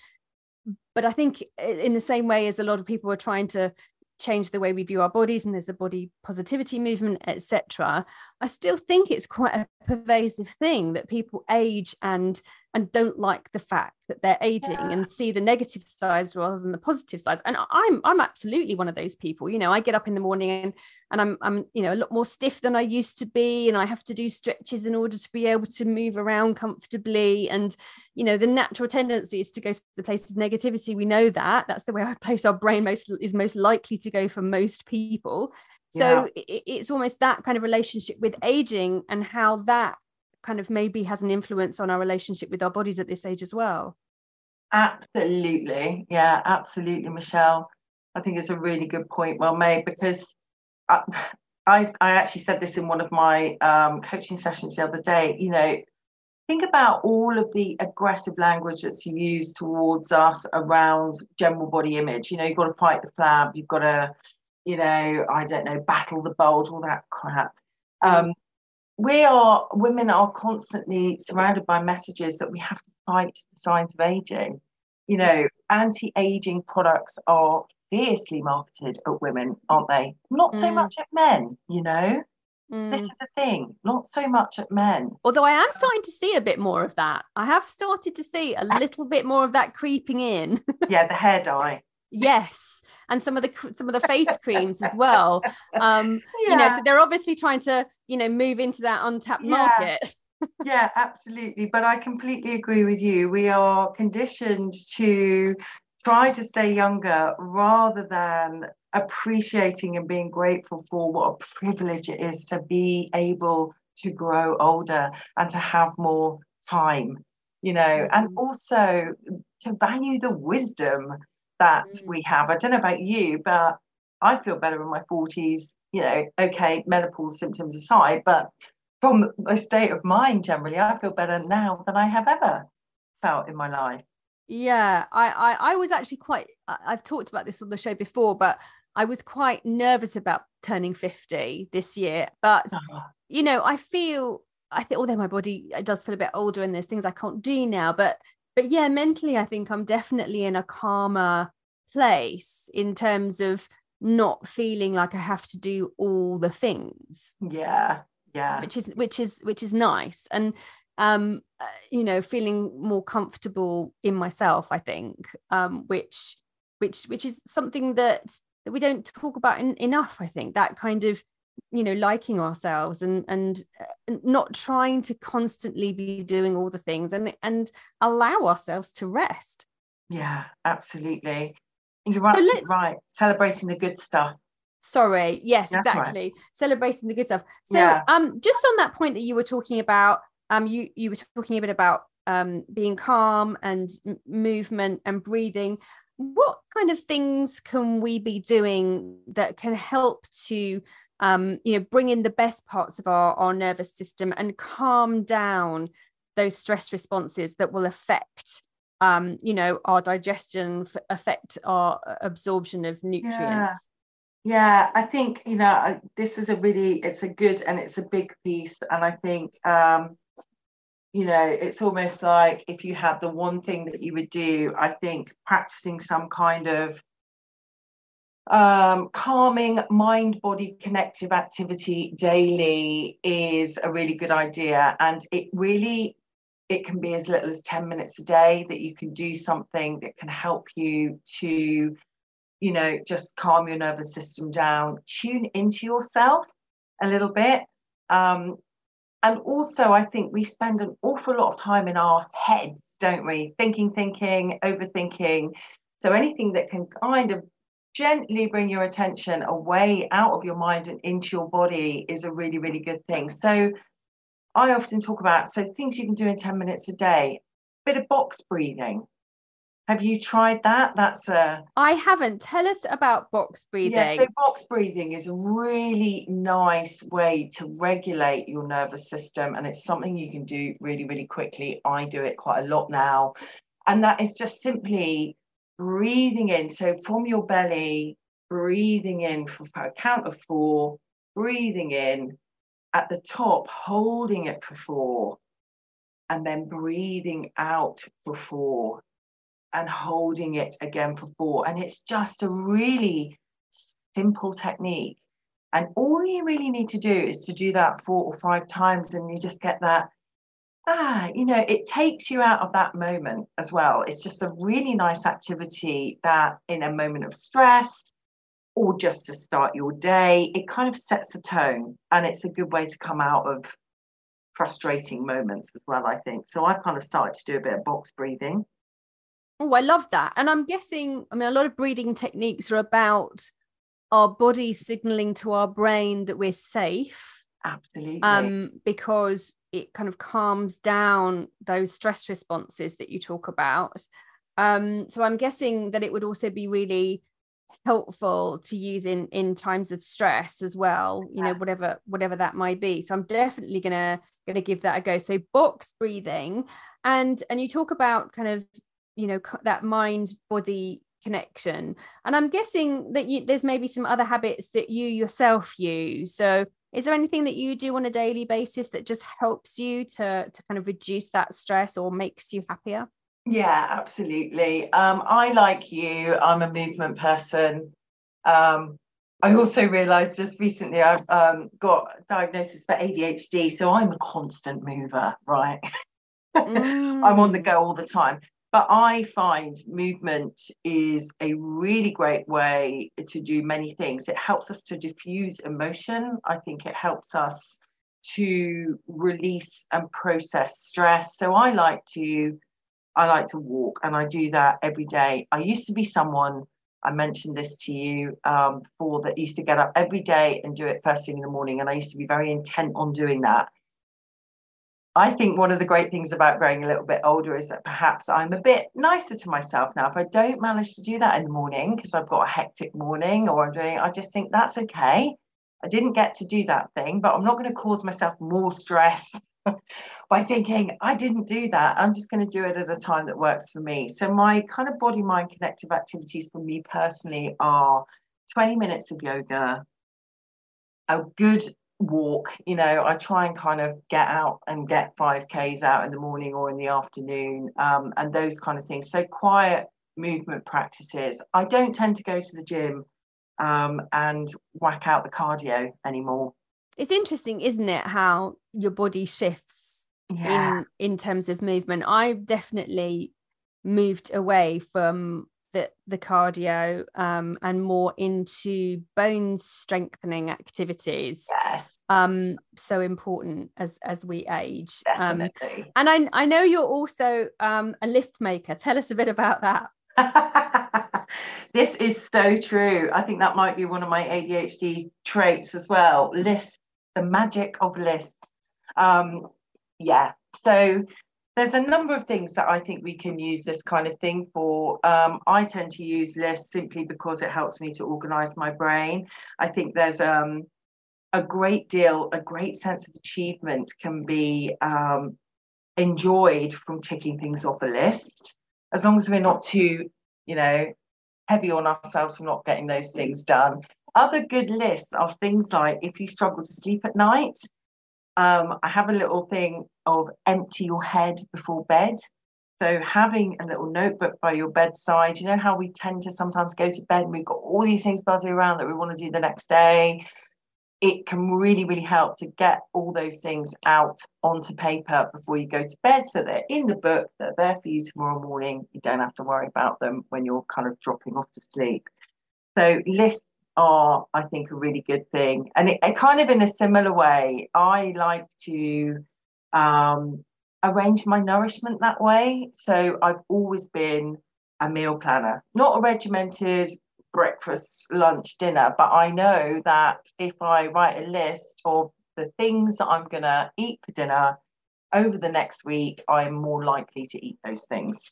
but i think in the same way as a lot of people are trying to change the way we view our bodies and there's the body positivity movement etc i still think it's quite a pervasive thing that people age and and don't like the fact that they're aging yeah. and see the negative sides rather than the positive sides. And i'm i'm absolutely one of those people you know i get up in the morning and and i'm i'm you know a lot more stiff than i used to be and i have to do stretches in order to be able to move around comfortably. And you know the natural tendency is to go to the place of negativity. We know that. That's the way our place our brain most is most likely to go for most people. So yeah. it, it's almost that kind of relationship with aging and how that kind of maybe has an influence on our relationship with our bodies at this age as well. Absolutely. Yeah, absolutely, Michelle. I think it's a really good point, well made, because I, I, I actually said this in one of my um, coaching sessions the other day. You know, think about all of the aggressive language that's used towards us around general body image. You know, you've got to fight the flab, you've got to, you know, I don't know, battle the bulge, all that crap. Um, we are women are constantly surrounded by messages that we have to fight the signs of aging. You know, anti-aging products are fiercely marketed at women, aren't they? Not so mm. much at men, you know. Mm. This is the thing, not so much at men. Although I am starting to see a bit more of that. I have started to see a little bit more of that creeping in. yeah, the hair dye. Yes and some of the some of the face creams as well um yeah. you know so they're obviously trying to you know move into that untapped yeah. market yeah absolutely but i completely agree with you we are conditioned to try to stay younger rather than appreciating and being grateful for what a privilege it is to be able to grow older and to have more time you know mm-hmm. and also to value the wisdom that mm. we have. I don't know about you, but I feel better in my 40s, you know, okay, menopause symptoms aside, but from a state of mind generally, I feel better now than I have ever felt in my life. Yeah, I, I, I was actually quite, I've talked about this on the show before, but I was quite nervous about turning 50 this year. But, uh-huh. you know, I feel, I think, although my body does feel a bit older and there's things I can't do now, but but yeah, mentally, I think I'm definitely in a calmer place in terms of not feeling like I have to do all the things. Yeah, yeah. Which is which is which is nice, and um, uh, you know, feeling more comfortable in myself. I think, um, which which which is something that that we don't talk about in, enough. I think that kind of you know liking ourselves and and uh, not trying to constantly be doing all the things and and allow ourselves to rest yeah absolutely you're absolutely so right celebrating the good stuff Sorry. Yes, That's exactly. Right. Celebrating the good stuff. So yeah. um just on that point that you were talking about, um you you were talking a bit about um being calm and m- movement and breathing. What kind of things can we be doing that can help to um, you know, bring in the best parts of our, our nervous system and calm down those stress responses that will affect um, you know, our digestion, affect our absorption of nutrients. Yeah. Yeah, I think you know this is a really it's a good and it's a big piece, and I think um, you know it's almost like if you had the one thing that you would do, I think practicing some kind of um, calming mind body connective activity daily is a really good idea, and it really it can be as little as 10 minutes a day that you can do something that can help you to you know just calm your nervous system down tune into yourself a little bit. Um, and also i think we spend an awful lot of time in our heads don't we? Thinking thinking overthinking. So anything that can kind of gently bring your attention away out of your mind and into your body is a really really good thing so I often talk about so things you can do in 10 minutes a day. A bit of box breathing. Have you tried that? That's a I haven't. Tell us about box breathing. Yeah, so box breathing is a really nice way to regulate your nervous system and it's something you can do really really quickly. I do it quite a lot now. And that is just simply breathing in. So from your belly, breathing in for a count of 4, breathing in at the top, holding it for four, and then breathing out for four, and holding it again for four. And it's just a really simple technique. And all you really need to do is to do that four or five times, and you just get that. Ah, you know, it takes you out of that moment as well. It's just a really nice activity that, in a moment of stress, or just to start your day. It kind of sets a tone and it's a good way to come out of frustrating moments as well, I think. So I kind of started to do a bit of box breathing. Oh, I love that. And I'm guessing, I mean, a lot of breathing techniques are about our body signaling to our brain that we're safe. Absolutely. Um, because it kind of calms down those stress responses that you talk about. Um, so I'm guessing that it would also be really helpful to use in in times of stress as well you know whatever whatever that might be. So i'm definitely gonna gonna give that a go. So box breathing and and you talk about kind of you know that mind body connection. And i'm guessing that you there's maybe some other habits that you yourself use. So is there anything that you do on a daily basis that just helps you to to kind of reduce that stress or makes you happier yeah, absolutely. Um, I, like you, I'm a movement person. Um, I also realised just recently I've um, got diagnosis for ADHD, so I'm a constant mover, right? Mm. I'm on the go all the time. But I find movement is a really great way to do many things. It helps us to diffuse emotion. I think it helps us to release and process stress. So I like to I like to walk and I do that every day. I used to be someone, I mentioned this to you um, before, that used to get up every day and do it first thing in the morning. And I used to be very intent on doing that. I think one of the great things about growing a little bit older is that perhaps I'm a bit nicer to myself now. If I don't manage to do that in the morning because I've got a hectic morning or I'm doing, I just think that's okay. I didn't get to do that thing, but I'm not going to cause myself more stress by thinking, I didn't do that. I'm just going to do it at a time that works for me. So, my kind of body mind connective activities for me personally are 20 minutes of yoga, a good walk. You know, I try and kind of get out and get 5Ks out in the morning or in the afternoon um, and those kind of things. So, quiet movement practices. I don't tend to go to the gym um, and whack out the cardio anymore it's interesting isn't it how your body shifts yeah. in in terms of movement i've definitely moved away from the the cardio um, and more into bone strengthening activities yes um so important as as we age um, definitely. um and i i know you're also um a list maker tell us a bit about that This is so true. I think that might be one of my ADHD traits as well. List, the magic of lists. Um, yeah. So there's a number of things that I think we can use this kind of thing for. Um, I tend to use lists simply because it helps me to organize my brain. I think there's um, a great deal, a great sense of achievement can be um, enjoyed from ticking things off a list, as long as we're not too, you know, heavy on ourselves for not getting those things done. Other good lists are things like if you struggle to sleep at night, um, I have a little thing of empty your head before bed. So having a little notebook by your bedside, you know how we tend to sometimes go to bed and we've got all these things buzzing around that we want to do the next day. It can really, really help to get all those things out onto paper before you go to bed so they're in the book, they're there for you tomorrow morning. You don't have to worry about them when you're kind of dropping off to sleep. So lists are, I think, a really good thing. And it, it kind of in a similar way, I like to um, arrange my nourishment that way. So I've always been a meal planner, not a regimented breakfast, lunch, dinner, but I know that if I write a list of the things that I'm going to eat for dinner over the next week, I'm more likely to eat those things.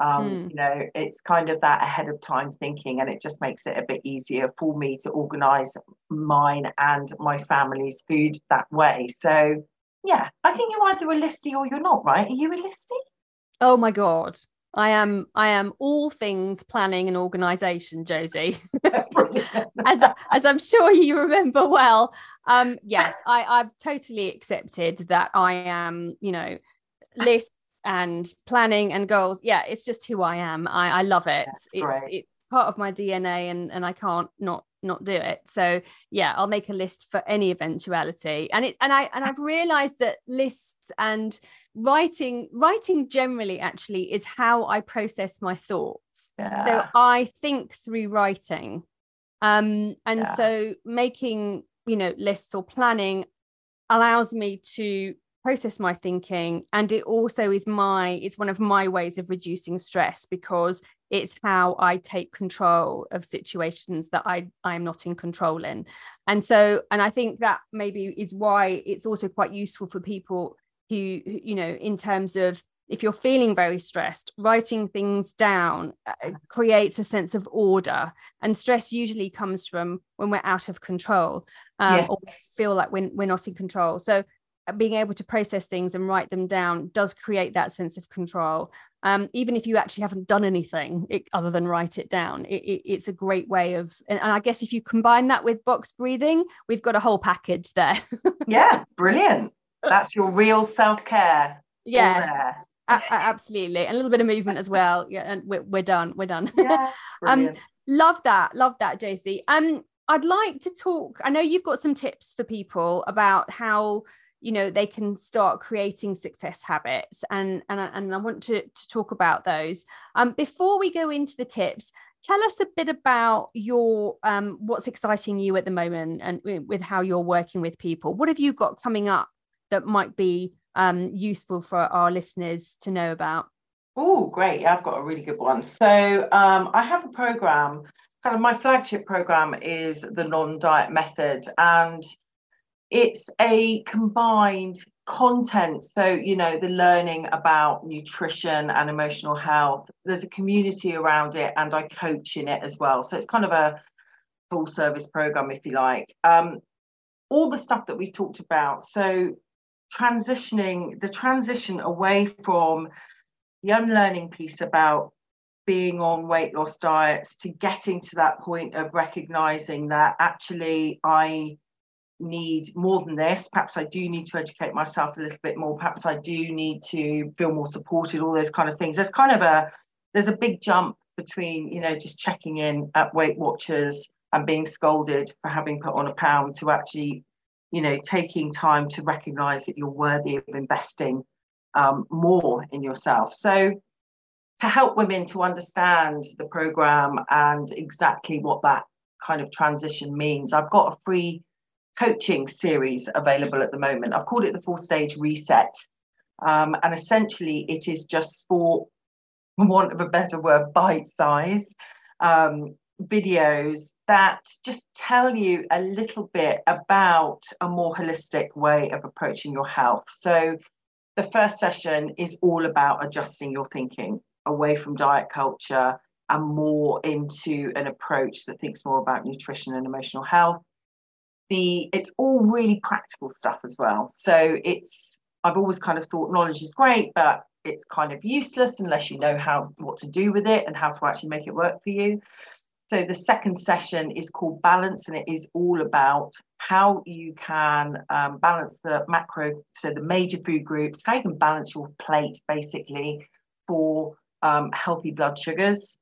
Um, mm. You know, it's kind of that ahead of time thinking, and it just makes it a bit easier for me to organize mine and my family's food that way. So, yeah, I think you're either a listy or you're not, right? Are you a listy? Oh my God. I am I am all things planning and organization, Josie. as as I'm sure you remember well. Um yes, I I've totally accepted that I am, you know, list and planning and goals. Yeah it's just who i am. I, I love it. It's, it's part of my dna and and i can't not not do it. So yeah i'll make a list for any eventuality. And it and i and i've realized that lists and writing writing generally actually is how i process my thoughts. Yeah. so i think through writing. Um and yeah. so making you know lists or planning allows me to process my thinking and it also is my it's one of my ways of reducing stress because it's how i take control of situations that i i'm not in control in. And so and i think that maybe is why it's also quite useful for people who you know in terms of if you're feeling very stressed writing things down uh, creates a sense of order. And stress usually comes from when we're out of control um, yes. or feel like we're, we're not in control. So being able to process things and write them down does create that sense of control. Um, even if you actually haven't done anything it, other than write it down it, it, it's a great way of and, and, i guess if you combine that with box breathing we've got a whole package there. Yeah brilliant. That's your real self-care yeah absolutely. And a little bit of movement as well. Yeah and we're, we're done we're done. Yeah, um love that love that josie um I'd like to talk. I know you've got some tips for people about how you know they can start creating success habits and and, and i want to, to talk about those. Um, before we go into the tips tell us a bit about your um, what's exciting you at the moment and with how you're working with people. What have you got coming up that might be um, useful for our listeners to know about? Oh great. I've got a really good one. So um, i have a program kind of my flagship program is the non-diet method and it's a combined content. So you know the learning about nutrition and emotional health there's a community around it and i coach in it as well. So it's kind of a full service program if you like. Um, all the stuff that we talked about. So transitioning the transition away from the unlearning piece about being on weight loss diets to getting to that point of recognizing that actually i need more than this. Perhaps I do need to educate myself a little bit more. Perhaps I do need to feel more supported, all those kind of things. There's kind of a there's a big jump between, you know, just checking in at Weight Watchers and being scolded for having put on a pound to actually, you know, taking time to recognize that you're worthy of investing um, more in yourself. So to help women to understand the program and exactly what that kind of transition means, I've got a free coaching series available at the moment. I've called it the four stage reset. Um, and essentially, it is just for want of a better word, bite size um, videos that just tell you a little bit about a more holistic way of approaching your health. So, the first session is all about adjusting your thinking away from diet culture and more into an approach that thinks more about nutrition and emotional health. The it's all really practical stuff as well. So it's I've always kind of thought knowledge is great, but it's kind of useless unless you know how what to do with it and how to actually make it work for you. So the second session is called Balance, and it is all about how you can um, balance the macro, so the major food groups, how you can balance your plate basically for um, healthy blood sugars.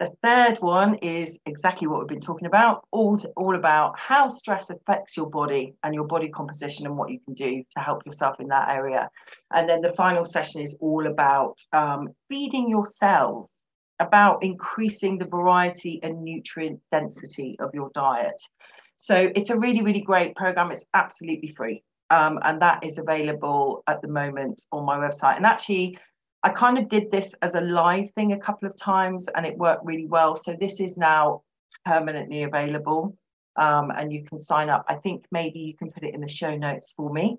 The third one is exactly what we've been talking about, all, to, all about how stress affects your body and your body composition and what you can do to help yourself in that area. And then the final session is all about um, feeding your cells about increasing the variety and nutrient density of your diet. So it's a really, really great program. It's absolutely free. Um, and that is available at the moment on my website. And actually, I kind of did this as a live thing a couple of times and it worked really well. So this is now permanently available um, and you can sign up. I think maybe you can put it in the show notes for me.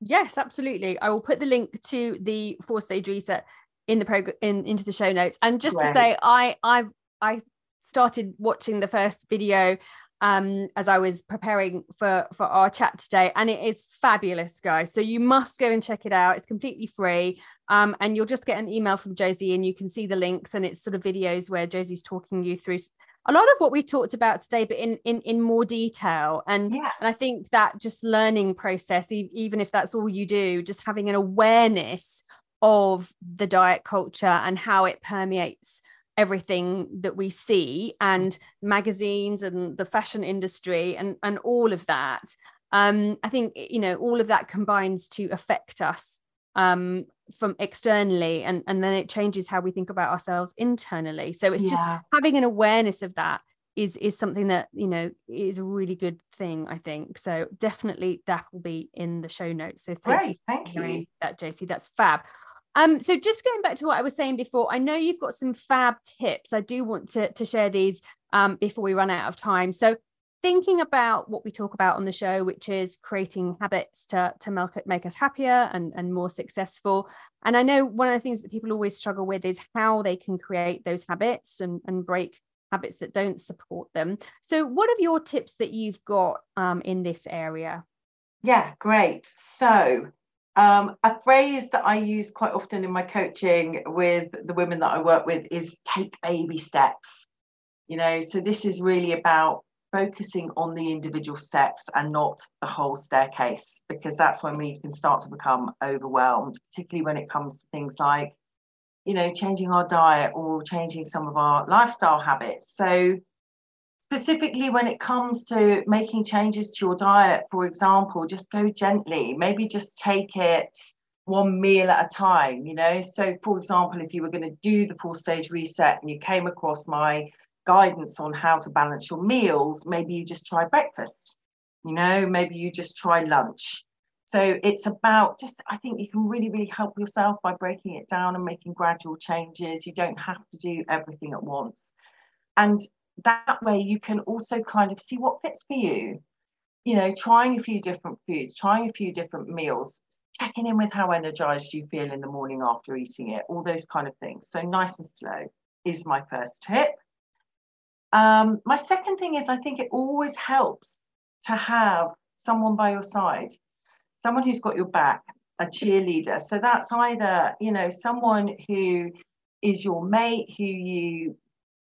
Yes, absolutely. I will put the link to the four stage reset in the program in into the show notes. And just to say, I I I started watching the first video um, as I was preparing for for our chat today, and it is fabulous, guys. So you must go and check it out. It's completely free, um, and you'll just get an email from Josie, and you can see the links, and it's sort of videos where Josie's talking you through a lot of what we talked about today, but in in in more detail. And yeah. and I think that just learning process, even if that's all you do, just having an awareness of the diet culture and how it permeates everything that we see and magazines and the fashion industry and and all of that um i think you know all of that combines to affect us um from externally and and then it changes how we think about ourselves internally so it's yeah. just having an awareness of that is is something that you know is a really good thing i think so definitely that will be in the show notes so thank Great, you thank you that josie that's fab um, so just going back to what I was saying before, I know you've got some fab tips. I do want to, to share these um, before we run out of time. So thinking about what we talk about on the show, which is creating habits to, to make, make us happier and, and more successful. And I know one of the things that people always struggle with is how they can create those habits and, and break habits that don't support them. So what are your tips that you've got um, in this area? Yeah, great. So um, a phrase that I use quite often in my coaching with the women that I work with is take baby steps. You know, so this is really about focusing on the individual steps and not the whole staircase, because that's when we can start to become overwhelmed, particularly when it comes to things like, you know, changing our diet or changing some of our lifestyle habits. So specifically when it comes to making changes to your diet, for example, just go gently. Maybe just take it one meal at a time, you know. So, for example, if you were going to do the four stage reset and you came across my guidance on how to balance your meals, maybe you just try breakfast, you know, maybe you just try lunch. So it's about just, I think you can really, really help yourself by breaking it down and making gradual changes. You don't have to do everything at once. And that way you can also kind of see what fits for you you know trying a few different foods trying a few different meals checking in with how energized you feel in the morning after eating it all those kind of things so nice and slow is my first tip um, my second thing is i think it always helps to have someone by your side someone who's got your back a cheerleader so that's either you know someone who is your mate who you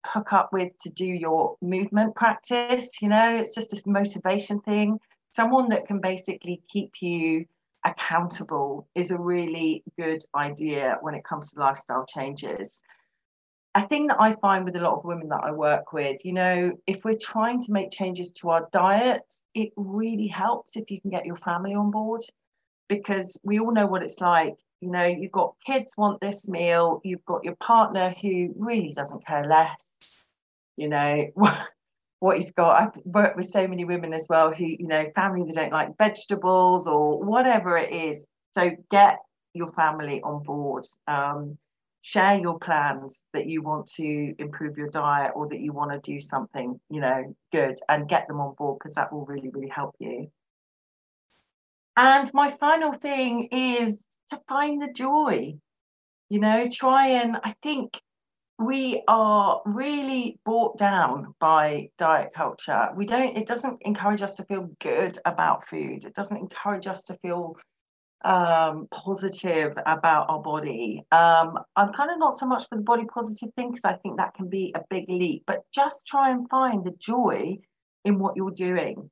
hook up with to do your movement practice. You know, it's just this motivation thing. Someone that can basically keep you accountable is a really good idea when it comes to lifestyle changes. A thing that I find with a lot of women that I work with, you know, if we're trying to make changes to our diet, it really helps if you can get your family on board because we all know what it's like. You know you've got kids want this meal you've got your partner who really doesn't care less you know what he's got. I've worked with so many women as well who you know family that don't like vegetables or whatever it is. So get your family on board. Um, share your plans that you want to improve your diet or that you want to do something, you know, good and get them on board because that will really, really help you. And my final thing is to find the joy. You know, try and I think we are really brought down by diet culture. We don't, it doesn't encourage us to feel good about food. It doesn't encourage us to feel um, positive about our body. Um, I'm kind of not so much for the body positive thing because I think that can be a big leap, but just try and find the joy in what you're doing.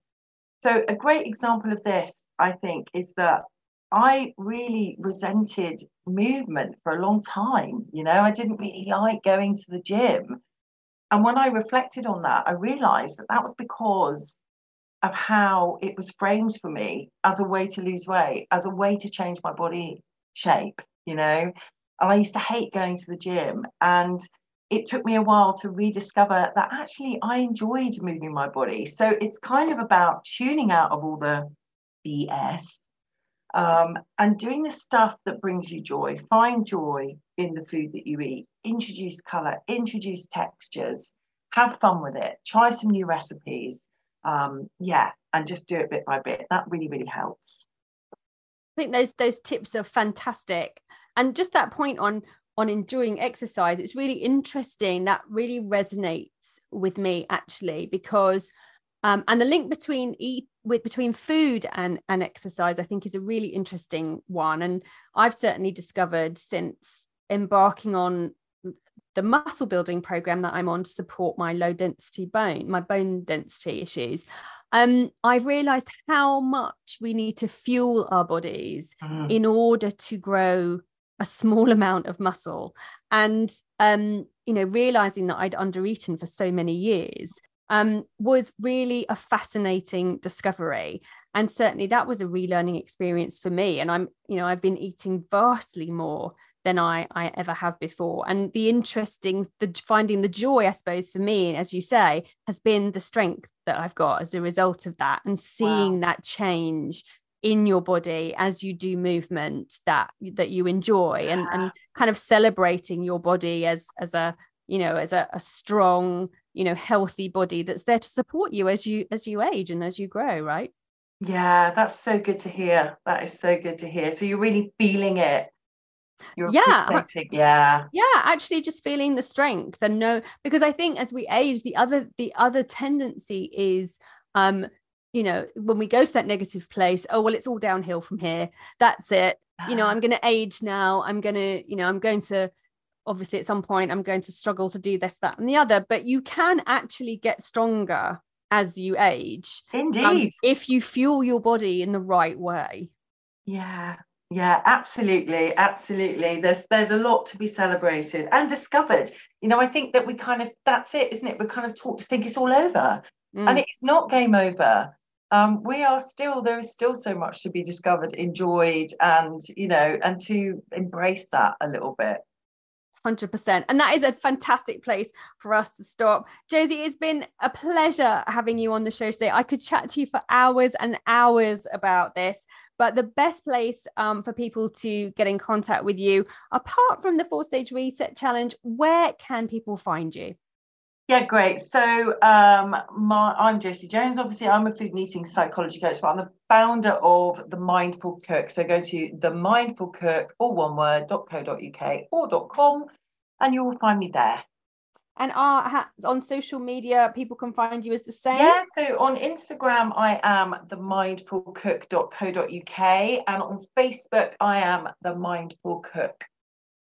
So, a great example of this, I think, is that I really resented movement for a long time. You know, I didn't really like going to the gym. And when I reflected on that, I realized that that was because of how it was framed for me as a way to lose weight, as a way to change my body shape, you know. And I used to hate going to the gym. And it took me a while to rediscover that actually I enjoyed moving my body. So it's kind of about tuning out of all the BS um, and doing the stuff that brings you joy. Find joy in the food that you eat. Introduce color, introduce textures, have fun with it, try some new recipes um, yeah, and just do it bit by bit. That really, really helps. I think those those tips are fantastic, and just that point on on enjoying exercise, it's really interesting. That really resonates with me actually because. Um, and the link between eat with between food and and exercise, I think, is a really interesting one. And I've certainly discovered since embarking on the muscle building program that I'm on to support my low density bone, my bone density issues, um, I've realized how much we need to fuel our bodies mm. in order to grow a small amount of muscle. And, um, you know, realizing that I'd undereaten for so many years um, was really a fascinating discovery. And certainly that was a relearning experience for me. And I'm, you know, I've been eating vastly more than I, I ever have before. And the interesting, the finding the joy, I suppose, for me, as you say, has been the strength that I've got as a result of that and seeing wow. that change in your body as you do movement that that you enjoy and and kind of celebrating your body as as a you know as a, a strong you know healthy body that's there to support you as you as you age and as you grow right? Yeah that's so good to hear. That is so good to hear. So you're really feeling it you're yeah yeah. Yeah actually just feeling the strength and no because i think as we age the other the other tendency is um you know when we go to that negative place oh well it's all downhill from here. That's it. You know ah. i'm going to age now. I'm going to you know i'm going to obviously at some point i'm going to struggle to do this that and the other. But you can actually get stronger as you age um, indeed. um, if you fuel your body in the right way. Yeah yeah, absolutely, absolutely. There's there's a lot to be celebrated and discovered. You know, I think that we kind of that's it, isn't it? We're kind of taught to think it's all over, mm. and it's not game over. Um, we are still there is still so much to be discovered, enjoyed, and you know, and to embrace that a little bit. 100%. And that is a fantastic place for us to stop. Josie, it's been a pleasure having you on the show today. I could chat to you for hours and hours about this, but the best place um, for people to get in contact with you, apart from the four stage reset challenge, where can people find you? Yeah, great. So um, my, I'm Josie Jones. Obviously, I'm a food and eating psychology coach, but I'm the founder of The Mindful Cook. So go to the Mindful Cook, all one word, .co.uk or .com, and you will find me there. And are on social media, people can find you as the same? Yeah, so on Instagram, I am the mindfulcook.co.uk, and on Facebook, I am the Mindful Cook.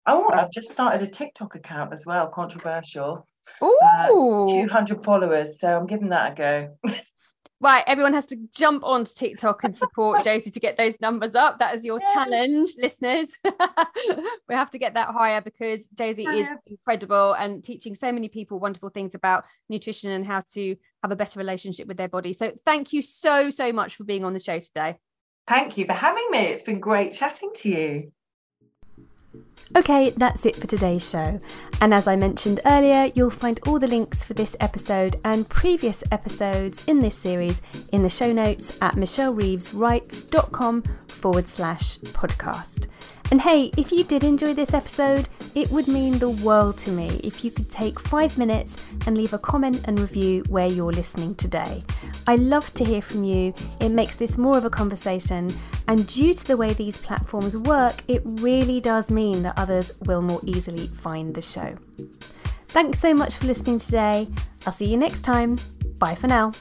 Oh, I've just started a TikTok account as well, controversial. Ooh. Uh, 200 followers, so I'm giving that a go. Right, everyone has to jump onto TikTok and support Josie to get those numbers up. That is your yes. challenge, listeners. we have to get that higher because Josie is incredible and teaching so many people wonderful things about nutrition and how to have a better relationship with their body. So, thank you so, so much for being on the show today. Thank you for having me. It's been great chatting to you. Okay, that's it for today's show. And as I mentioned earlier, you'll find all the links for this episode and previous episodes in this series in the show notes at michellereeveswrites.com forward slash podcast. And hey, if you did enjoy this episode, it would mean the world to me if you could take five minutes and leave a comment and review where you're listening today. I love to hear from you. It makes this more of a conversation, and due to the way these platforms work, it really does mean that others will more easily find the show. Thanks so much for listening today. I'll see you next time. Bye for now.